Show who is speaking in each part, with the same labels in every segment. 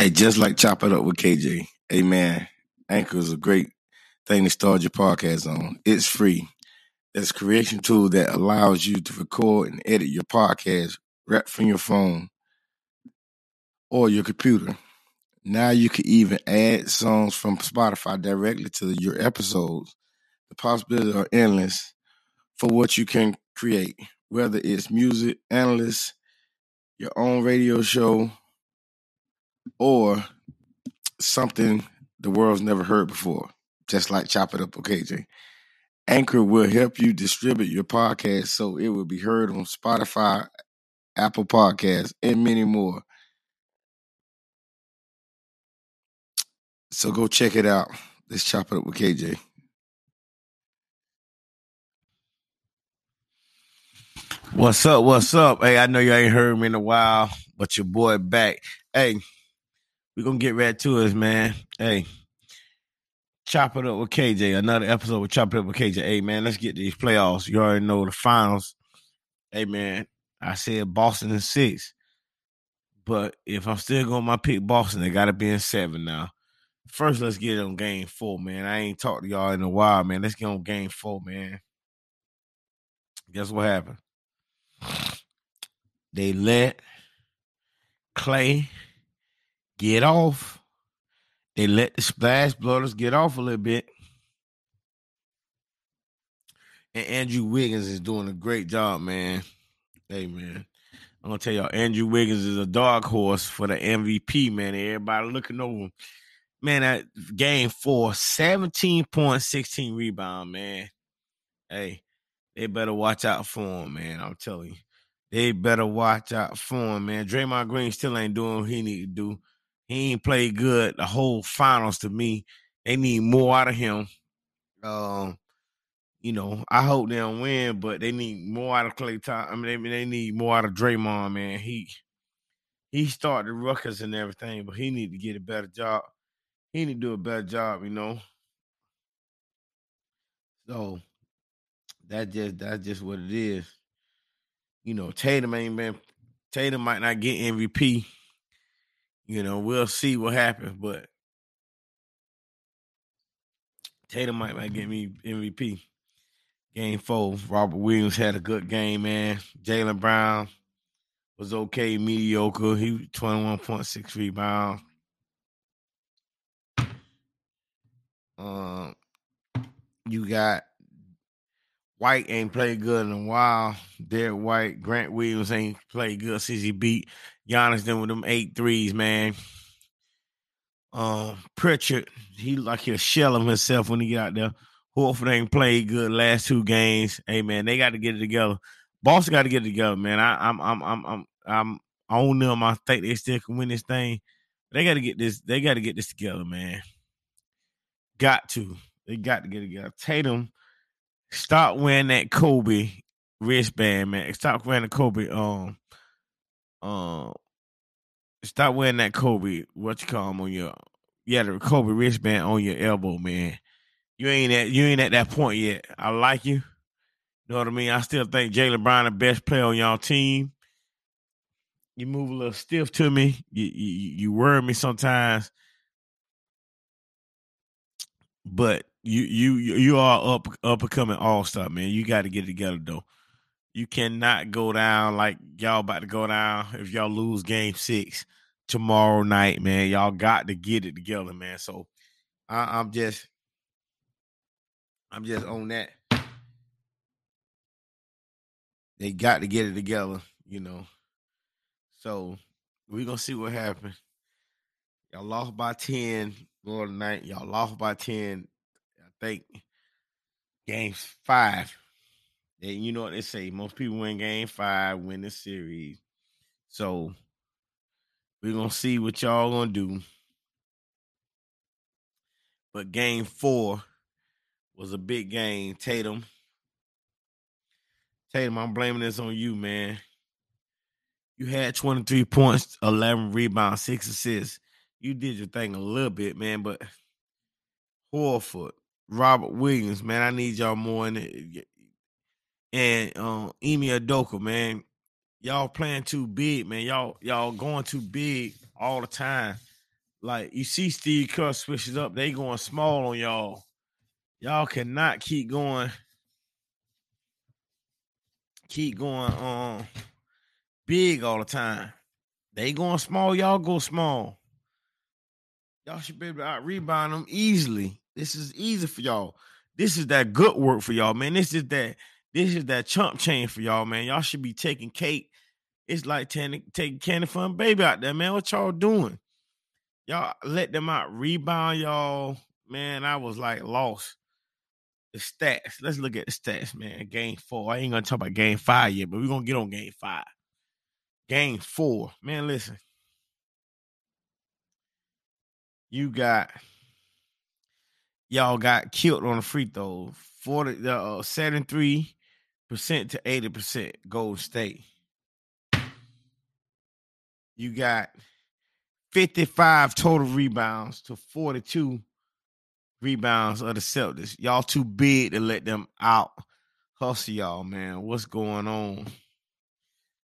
Speaker 1: Hey, just like Chop It Up with KJ. Amen. Anchor is a great thing to start your podcast on. It's free. It's a creation tool that allows you to record and edit your podcast right from your phone or your computer. Now you can even add songs from Spotify directly to your episodes. The possibilities are endless for what you can create, whether it's music, analysts, your own radio show, or something the world's never heard before, just like Chop It Up with KJ. Anchor will help you distribute your podcast so it will be heard on Spotify, Apple Podcasts, and many more. So go check it out. Let's chop it up with KJ. What's up? What's up? Hey, I know you ain't heard me in a while, but your boy back. Hey, we're gonna get right to it, man. Hey, chop it up with KJ. Another episode with Chop It Up with KJ. Hey, man, let's get these playoffs. You already know the finals. Hey, man, I said Boston in six, but if I'm still going my pick Boston, they got to be in seven now. First, let's get on game four, man. I ain't talked to y'all in a while, man. Let's get on game four, man. Guess what happened? They let Klay get off. They let the Splash Brothers get off a little bit. And Andrew Wiggins is doing a great job, man. Hey, man. I'm gonna tell y'all, Andrew Wiggins is a dark horse for the MVP, man. Everybody looking over him man, at game four, 17 point, 16 rebound, man. Hey, they better watch out for him, man. I'm telling you. They better watch out for him, man. Draymond Green still ain't doing what he need to do. He ain't played good the whole finals to me. They need more out of him. Um, you know, I hope they don't win, but they need more out of Klay Thompson. I mean, they, they need more out of Draymond, man. He he started the ruckus and everything, but he need to get a better job he need to do a better job, you know. So that just that's just what it is. You know, Tatum ain't been Tatum might not get MVP. You know, we'll see what happens, but Tatum might might get me MVP. Game four, Robert Williams had a good game, man. Jaylen Brown was okay, mediocre. He 21.6 rebounds. Um, you got White ain't played good in a while. Derrick White, Grant Williams ain't played good since he beat Giannis them with them eight threes, man. Um, Pritchard, he like a shell of himself when he get out there. Horford ain't played good last two games. Hey man, they got to get it together. Boston got to get it together, man. I, I'm I'm I'm I'm I'm on them. I think they still can win this thing. They got to get this. They got to get this together, man. Got to. They got to get it together. Tatum, stop wearing that Kobe wristband, man. Stop wearing the Kobe. Um, um, stop wearing that Kobe. What you call them on your? Yeah, the Kobe wristband on your elbow, man. You ain't at you ain't at that point yet. I like you. Know what I mean? I still think Jaylen Brown the best player on y'all team. You move a little stiff to me. You you, you worry me sometimes but you you you are up up and coming all star, man. You got to get together though. You cannot go down like y'all about to go down if y'all lose game six tomorrow night, man. Y'all got to get it together, man. So I, I'm just I'm just on that. They got to get it together, you know. So we're gonna see what happens. Y'all lost by 10 Florida night. Y'all lost by 10. I think game five. And you know what they say. Most people win game five, win the series. So we're gonna see what y'all gonna do. But game four was a big game. Tatum. Tatum, I'm blaming this on you, man. You had 23 points, 11 rebounds, six assists you did your thing a little bit, man. But Horford, Robert Williams, man, I need y'all more in it. And um, Ime Udoka, man, y'all playing too big, man. Y'all y'all going too big all the time. Like you see Steve Kerr switches up, they going small on y'all. Y'all cannot keep going, keep going um big all the time. They going small, y'all go small. Y'all should be able to out rebound them easily. This is easy for y'all. This is that good work for y'all, man. This is that this is that chump chain for y'all, man. Y'all should be taking cake. It's like taking candy from baby out there, man. What y'all doing? Y'all let them out rebound, y'all. Man, I was like lost. The stats. Let's look at the stats, man. Game four. I ain't gonna talk about game five yet, but we're gonna get on game five. Game four. Man, listen. You got y'all got killed on the free throw. 40 uh 73 percent to 80 percent Gold State. You got 55 total rebounds to 42 rebounds of the Celtics. Y'all too big to let them out hustle y'all, man. What's going on?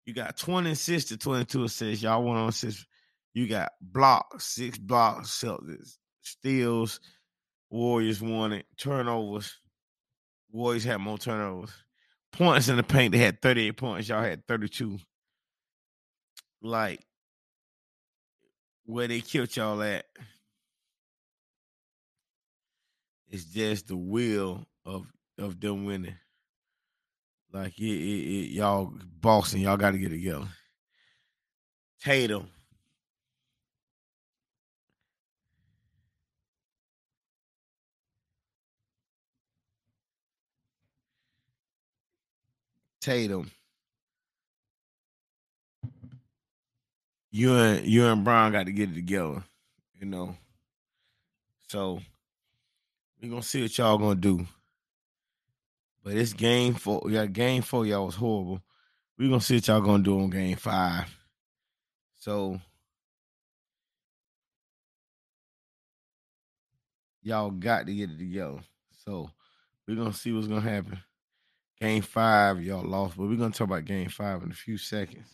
Speaker 1: You got 20 assists to 22 assists. Y'all want on six. You got blocks, six blocks, Celtics, steals, Warriors won it, turnovers. Warriors had more turnovers. Points in the paint, they had 38 points. Y'all had 32. Like, where they killed y'all at it's just the will of of them winning. Like it, it, it y'all Boston, y'all got to get together. Tatum. Tatum. You and you and Brown got to get it together, you know. So we're gonna see what y'all gonna do. But it's game four. Yeah, game four, y'all was horrible. We're gonna see what y'all gonna do on game five. So y'all got to get it together. So we're gonna see what's gonna happen. Game five, y'all lost, but we're gonna talk about game five in a few seconds.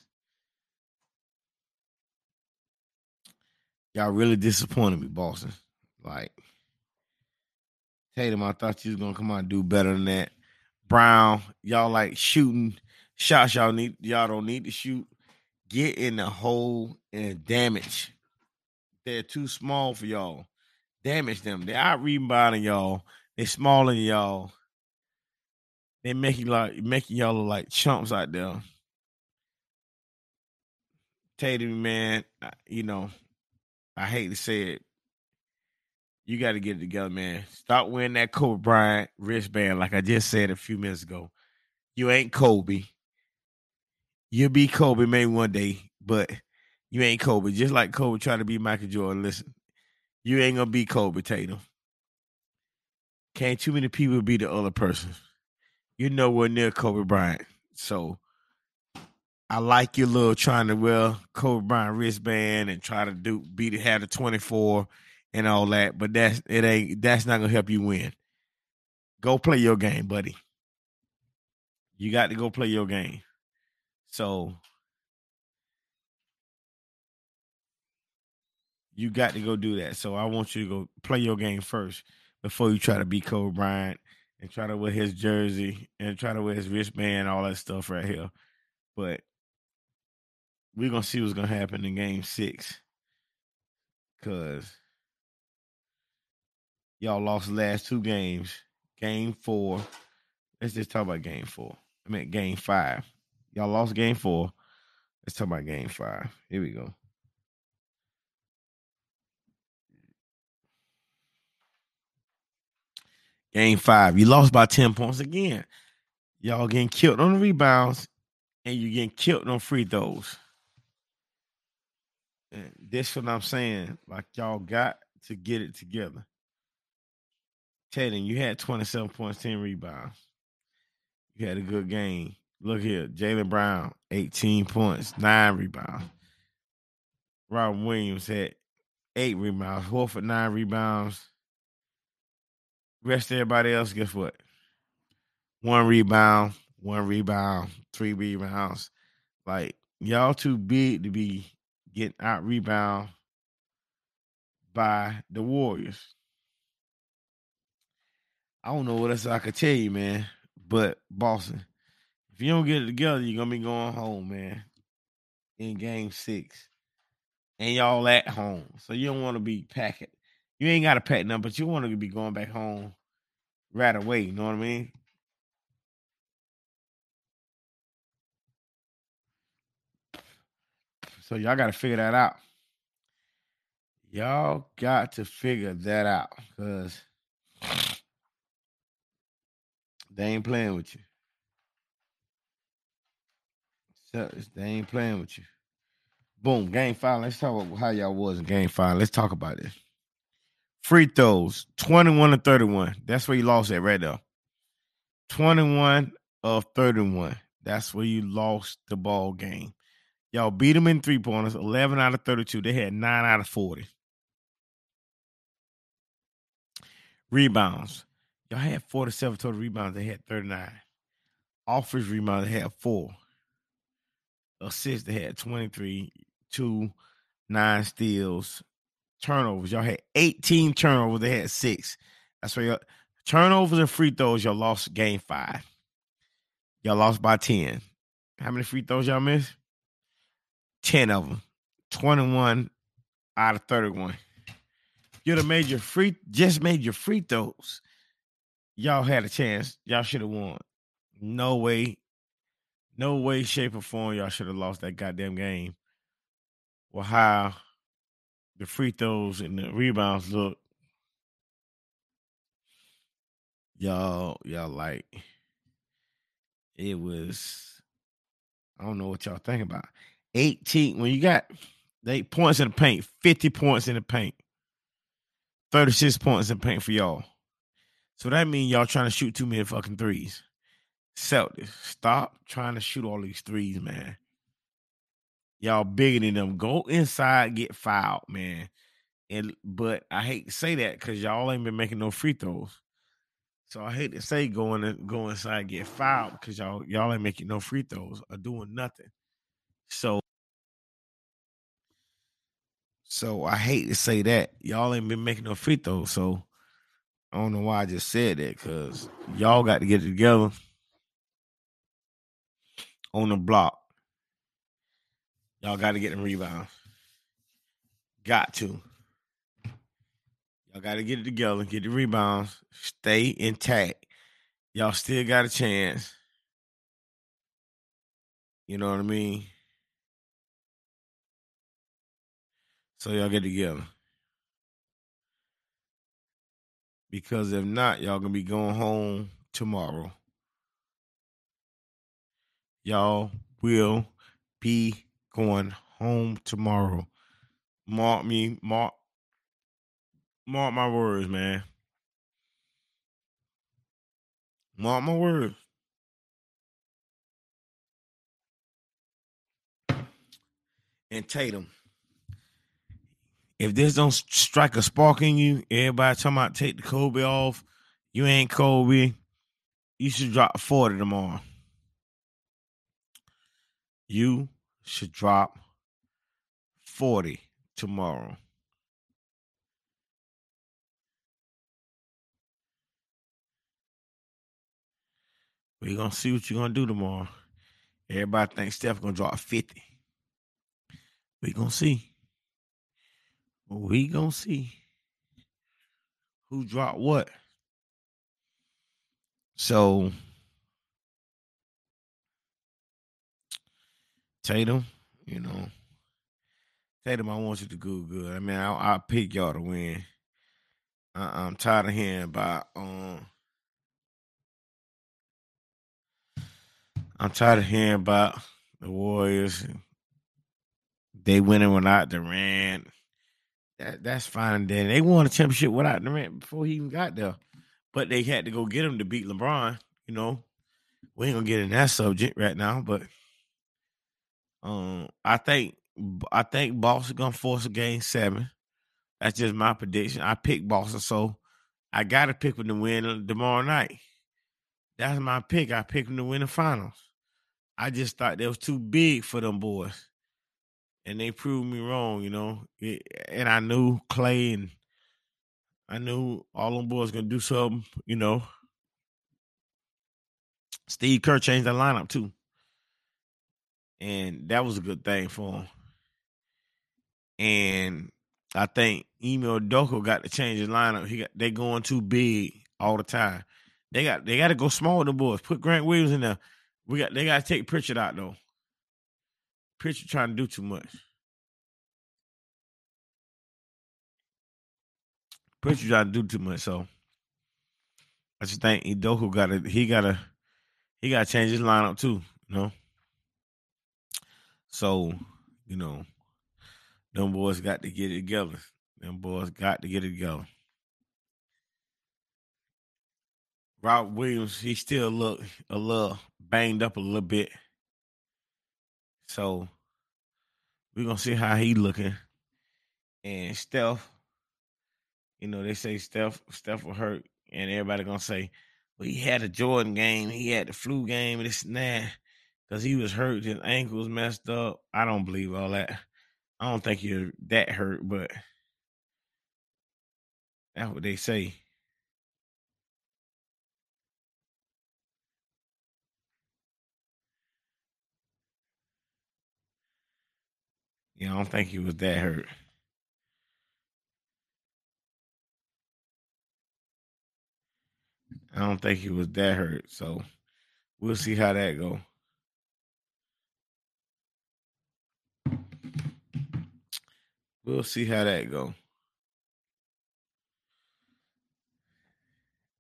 Speaker 1: Y'all really disappointed me, Boston. Like Tatum, I thought you was gonna come out and do better than that. Brown, y'all like shooting shots y'all need y'all don't need to shoot. Get in the hole and damage. They're too small for y'all. Damage them. They out rebounding y'all. They smaller than y'all. They making like making y'all look like chumps out there. Tatum, man, you know, I hate to say it. You got to get it together, man. Stop wearing that Kobe Bryant wristband, like I just said a few minutes ago. You ain't Kobe. You'll be Kobe maybe one day, but you ain't Kobe. Just like Kobe trying to be Michael Jordan. Listen, you ain't gonna be Kobe Tatum. Can't too many people be the other person. You're nowhere near Kobe Bryant. So I like your little trying to wear Kobe Bryant wristband and try to do beat it have the 24 and all that, but that's it ain't that's not gonna help you win. Go play your game, buddy. You got to go play your game. So you got to go do that. So I want you to go play your game first before you try to beat Kobe Bryant and try to wear his jersey and try to wear his wristband, all that stuff right here. But we're gonna see what's gonna happen in game six. Cause y'all lost the last two games. Game four. Let's just talk about game four. I mean game five. Y'all lost game four. Let's talk about game five. Here we go. Game five. You lost by 10 points again. Y'all getting killed on the rebounds and you getting killed on free throws. And this what I'm saying. Like y'all got to get it together. Tatum, you had 27 points, 10 rebounds. You had a good game. Look here, Jaylen Brown, 18 points, nine rebounds. Robert Williams had eight rebounds. Horford, nine rebounds. Rest everybody else, guess what? One rebound, one rebound, three rebounds. Like, y'all too big to be getting out rebound by the Warriors. I don't know what else I could tell you, man. But Boston, if you don't get it together, you're gonna be going home, man. In game six. And y'all at home. So you don't want to be packing. You ain't got a pet nothing, but you want to be going back home right away. You know what I mean? So y'all got to figure that out. Y'all got to figure that out because they ain't playing with you. So they ain't playing with you. Boom, game five. Let's talk about how y'all was in game five. Let's talk about this. Free throws, 21 to 31. That's where you lost at right there. 21 of 31. That's where you lost the ball game. Y'all beat them in three pointers, 11 out of 32. They had 9 out of 40. Rebounds. Y'all had 47 total rebounds. They had 39. Offense rebounds, they had four. Assists, they had 23, two, nine steals. Turnovers, y'all had 18 turnovers. They had six. That's where y'all turnovers and free throws, y'all lost game five. Y'all lost by 10. How many free throws y'all missed? 10 of them. 21 out of 31. You'd have made your free, just made your free throws. Y'all had a chance. Y'all should have won. No way, no way, shape, or form y'all should have lost that goddamn game. Well, how the free throws and the rebounds look, y'all, y'all like it was. I don't know what y'all think about. 18 when you got eight points in the paint, 50 points in the paint, 36 points in paint for y'all. So that means y'all trying to shoot too many fucking threes. Celtics, stop trying to shoot all these threes, man. Y'all bigger than them. Go inside, get fouled, man. And but I hate to say that because y'all ain't been making no free throws. So I hate to say going to go inside get fouled because y'all y'all ain't making no free throws or doing nothing. So so I hate to say that y'all ain't been making no free throws. So I don't know why I just said that because y'all got to get together on the block. Y'all got to get them rebounds. Got to. Y'all got to get it together, get the rebounds, stay intact. Y'all still got a chance. You know what I mean? So y'all get together. Because if not, y'all gonna be going home tomorrow. Y'all will be going home tomorrow. Mark me, mark, mark my words, man. Mark my words. And Tatum. If this don't strike a spark in you, everybody talking about take the Kobe off. You ain't Kobe. You should drop 40 tomorrow. You should drop 40 tomorrow. We're gonna see what you're gonna do tomorrow. Everybody thinks Steph gonna drop 50. We're gonna see. We gonna see who dropped what. So Tatum, you know, Tatum, I want you to do good. I mean, I, I pick y'all to win. I, am tired of hearing about. Um, I'm tired of hearing about the Warriors. They winning without Durant. That that's fine. Then they won a championship without Durant before he even got there, but they had to go get him to beat LeBron. You know, we ain't gonna get in that subject right now, but um, I think I think Boston gonna force a game seven. That's just my prediction. I pick Boston, so I gotta pick them to win tomorrow night. That's my pick. I picked them to win the finals. I just thought that was too big for them boys. and they proved me wrong, you know. And I knew Klay and I knew all them boys gonna do something, you know. Steve Kerr changed the lineup too. And that was a good thing for him. And I think Ime Udoka got to change his lineup. He got they going too big all the time. They got they got to go small with the boys. Put Grant Williams in there. We got they got to take Pritchard out though. Pritchard trying to do too much. Pritchard trying to do too much. So I just think Udoka got to he got to he got to change his lineup too. You know. So you know, them boys got to get it together. Them boys got to get it together. Rob Williams, he still look a little banged up a little bit. So we're gonna see how he looking. And Steph, you know, they say Steph Steph will hurt, and everybody gonna say, well, he had a Jordan game, he had the flu game, this and that, because he was hurt, his ankles messed up. I don't believe all that. I don't think you're that hurt, but that's what they say. Yeah, I don't think he was that hurt. I don't think he was that hurt. So we'll see how that go. We'll see how that go.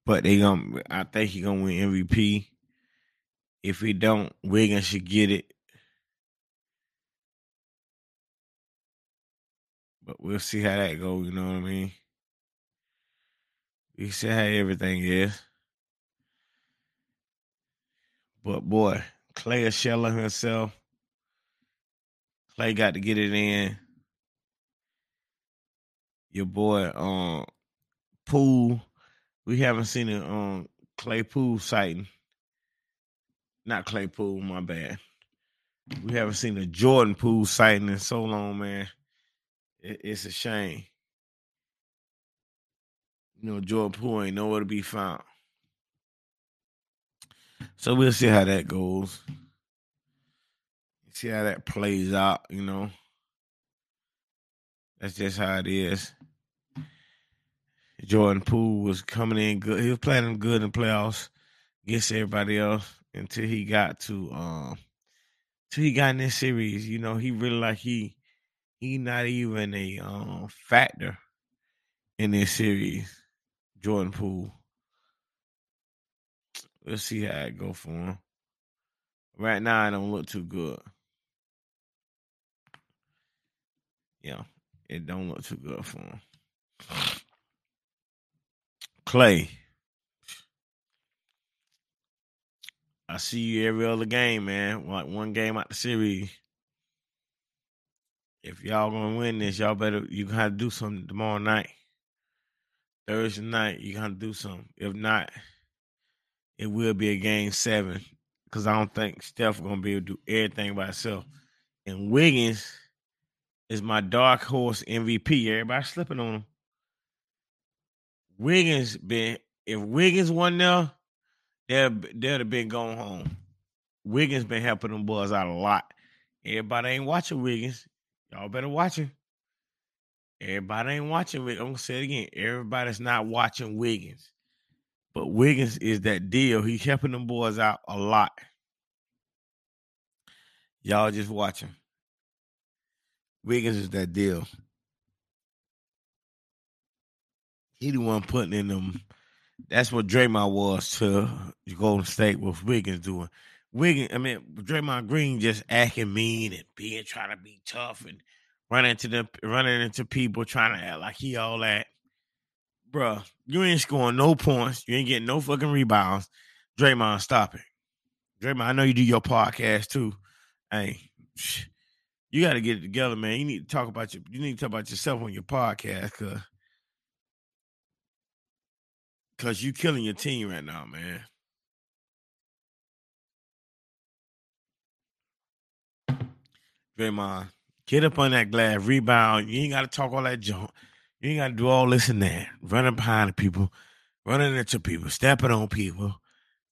Speaker 1: But they gonna I think he gonna win MVP. If he don't, Wiggins should get it. But we'll see how that go, you know what I mean? We see how everything is. But boy, Klay is shelling himself. Klay got to get it in. Your boy, um, Poole. We haven't seen it on Klay Poole sighting. Not Klay Poole, my bad. We haven't seen a Jordan Poole sighting in so long, man it, it's a shame. You know, Jordan Poole ain't nowhere to be found. So we'll see how that goes. See how that plays out, you know. That's just how it is. Jordan Poole was coming in good. He was playing good in playoffs against everybody else until he got to um until he got in this series. You know, he really like he he not even a um, factor in this series. Jordan Poole. Let's see how it go for him. Right now, it don't look too good. Yeah, it don't look too good for him. Klay. I see you every other game, man. Like one game out the series if y'all gonna win this, y'all better you gotta do something tomorrow night. Thursday night, you gotta do something. If not, it will be a game seven. Cause I don't think Steph gonna be able to do everything by himself. And Wiggins is my dark horse MVP. Everybody slipping on him. Wiggins been if Wiggins won there, they'd they'd have been going home. Wiggins been helping them boys out a lot. Everybody ain't watching Wiggins. Y'all better watch him. Everybody ain't watching. Wiggins. I'm gonna say it again. Everybody's not watching Wiggins, but Wiggins is that deal. He's helping them boys out a lot. Y'all just watching. Wiggins is that deal. He the one putting in them. That's what Draymond was to Golden State. What Wiggins doing? Wiggins, I mean, Draymond Green just acting mean and being trying to be tough and running into the running into people trying to act like he all that. Bruh, you ain't scoring no points. You ain't getting no fucking rebounds. Draymond, stop it. Draymond, I know you do your podcast too. Hey, you got to get it together, man. You need to talk about your. You need to talk about yourself on your podcast, cause, cause you killing your team right now, man. Draymond, Get up on that glass, rebound. You ain't got to talk all that junk. You ain't got to do all this and that. Running behind people, running into people, stepping on people,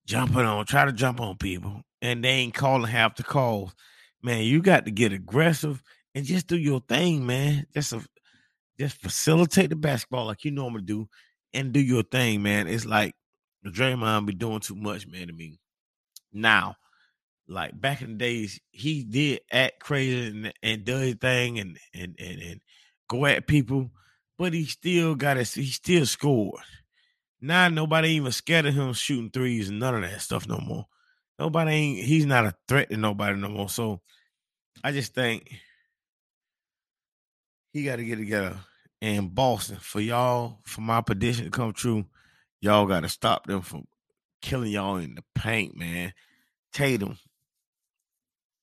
Speaker 1: jumping on, try to jump on people, and they ain't calling half the calls. Man, you got to get aggressive and just do your thing, man. Just a, just facilitate the basketball like you normally do, and do your thing, man. It's like Draymond be doing too much, man. To me, now like back in the days, he did act crazy and, and do his thing and, and and and go at people, but he still got it. He still scored. Now nobody even scared of him shooting threes and none of that stuff no more. Nobody ain't. He's not a threat to nobody no more. So I just think he got to get together. And Boston, for y'all, for my prediction to come true, y'all got to stop them from killing y'all in the paint, man. Tatum,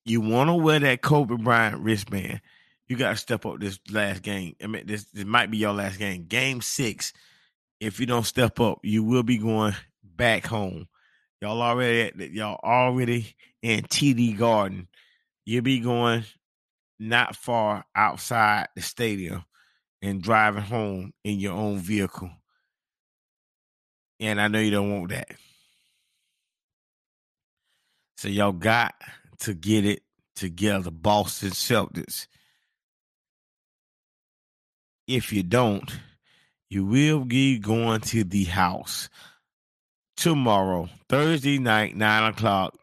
Speaker 1: you want to wear that Kobe Bryant wristband. You got to step up this last game. I mean, this, this might be your last game. Game six. If you don't step up, you will be going back home. Y'all already at, y'all already in TD Garden. You'll be going not far outside the stadium and driving home in your own vehicle. And I know you don't want that. So y'all got to get it together, Boston Celtics. If you don't, you will be going to the house tomorrow, Thursday night, nine o'clock,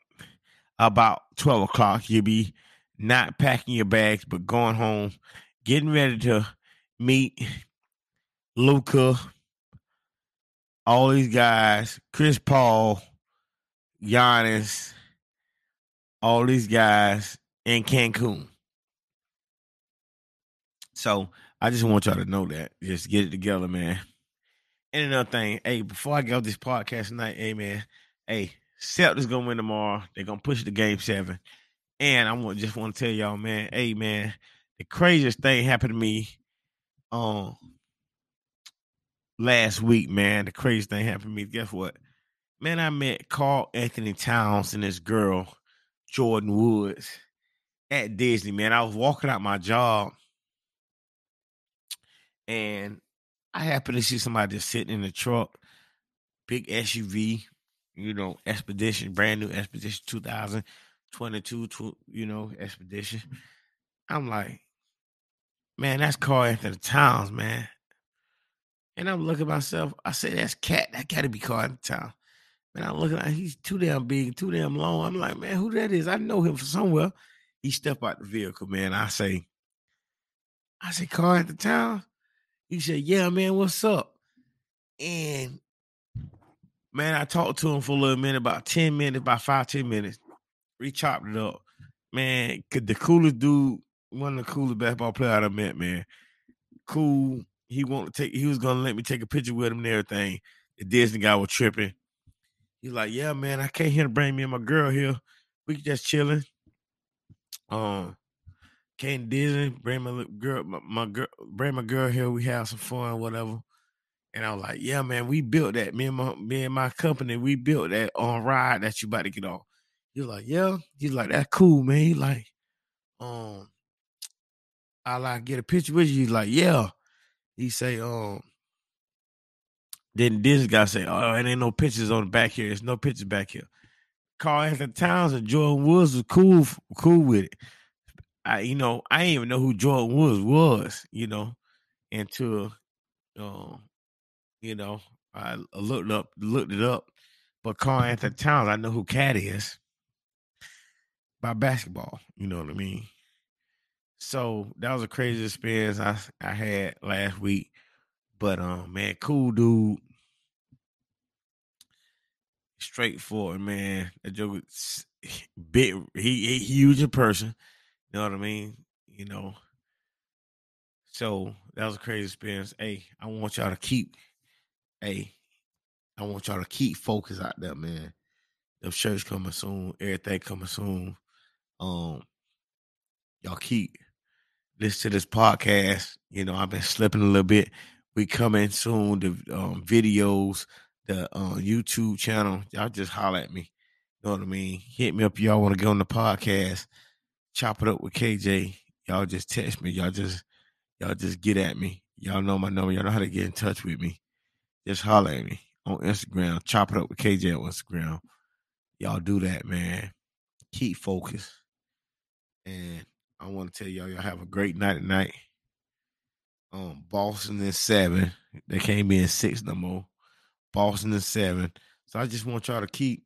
Speaker 1: about 12 o'clock. You'll be not packing your bags, but going home, getting ready to meet Luka, all these guys, Chris Paul, Giannis, all these guys in Cancun. So I just want y'all to know that. Just get it together, man. And another thing, hey, before I get off this podcast tonight, hey man, hey, Celtics gonna win tomorrow. They're gonna push the game seven. And I want just want to tell y'all, man, hey man, the craziest thing happened to me um last week, man. The craziest thing happened to me. Guess what? Man, I met Karl-Anthony Towns and this girl Jordyn Woods at Disney, man. I was walking out my job and I happened to see somebody just sitting in the truck, big SUV, you know, Expedition, brand new Expedition 2022, you know, Expedition. I'm like, man, that's Karl-Anthony Towns, man. And I'm looking at myself, I said, that's cat. That gotta be Karl-Anthony Towns. And I'm looking at he's too damn big, too damn long. I'm like, man, who that is? I know him from somewhere. He step out the vehicle, man. I say, I say, Karl-Anthony Towns. He said, Yeah, man, what's up? And man, I talked to him for a little minute, about 10 minutes, about five, 10 minutes. We chopped it up. Man, could the coolest dude, one of the coolest basketball players I met, man. Cool. He wanted to take he was gonna let me take a picture with him and everything. The Disney guy was tripping. He's like, yeah, man, I can't here to bring me and my girl here. We just chilling. Um, came Disney, bring my girl, my, my girl, bring my girl here. We have some fun, whatever. And I was like, yeah, man, we built that. Me and my me and my company, we built that on ride that you about to get on. He's like, yeah. He's like, that's cool, man. He like, um, I like get a picture with you. He's like, yeah. He say, um, then this guy say, "Oh, it ain't no pictures on the back here. There's no pictures back here." Karl-Anthony Towns and Jordyn Woods was cool, cool with it. I, you know, I didn't even know who Jordyn Woods was, you know, until, um, you know, I looked up, looked it up. But Karl-Anthony Towns, I know who Cat is by basketball. You know what I mean? So that was a crazy experience I I had last week. But um, man, cool dude, straightforward man. That joke bit—he he huge in person. You know what I mean? You know. So that was a crazy experience. Hey, I want y'all to keep. Hey, I want y'all to keep focus out there, man. The shirts coming soon. Everything coming soon. Um, y'all keep listen to this podcast. You know, I've been slipping a little bit we coming soon. The um, videos, the uh, YouTube channel. Y'all just holler at me. You know what I mean? Hit me up. Y'all want to get on the podcast? Chop it up with KJ. y'all just text me. Y'all just y'all just get at me. Y'all know my number. Y'all know how to get in touch with me. Just holler at me on Instagram. Chop it up with KJ on Instagram. Y'all do that, man. Keep focused. And I want to tell y'all, y'all have a great night tonight. Um, Boston is seven. They can't be in six no more. Boston is seven. So I just want y'all to keep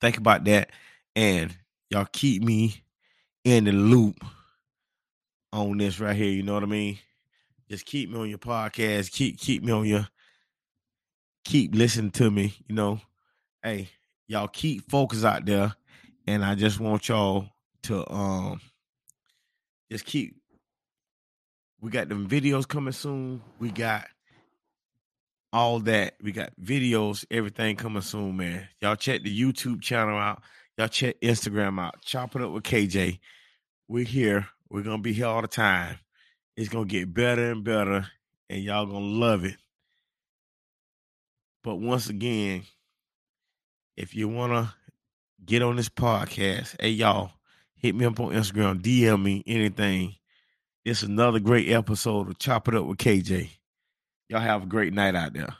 Speaker 1: think about that and y'all keep me in the loop on this right here. You know what I mean? Just keep me on your podcast. Keep keep me on your keep listening to me. You know, hey, y'all keep focus out there, and I just want y'all to um just keep. We got them videos coming soon. We got all that. We got videos, everything coming soon, man. Y'all check the YouTube channel out. Y'all check Instagram out. Chop it up with KJ. We're here. We're gonna be here all the time. It's gonna get better and better, and y'all gonna love it. But once again, if you wanna get on this podcast, hey y'all, hit me up on Instagram, DM me anything. It's another great episode of Chop It Up with KJ. Y'all have a great night out there.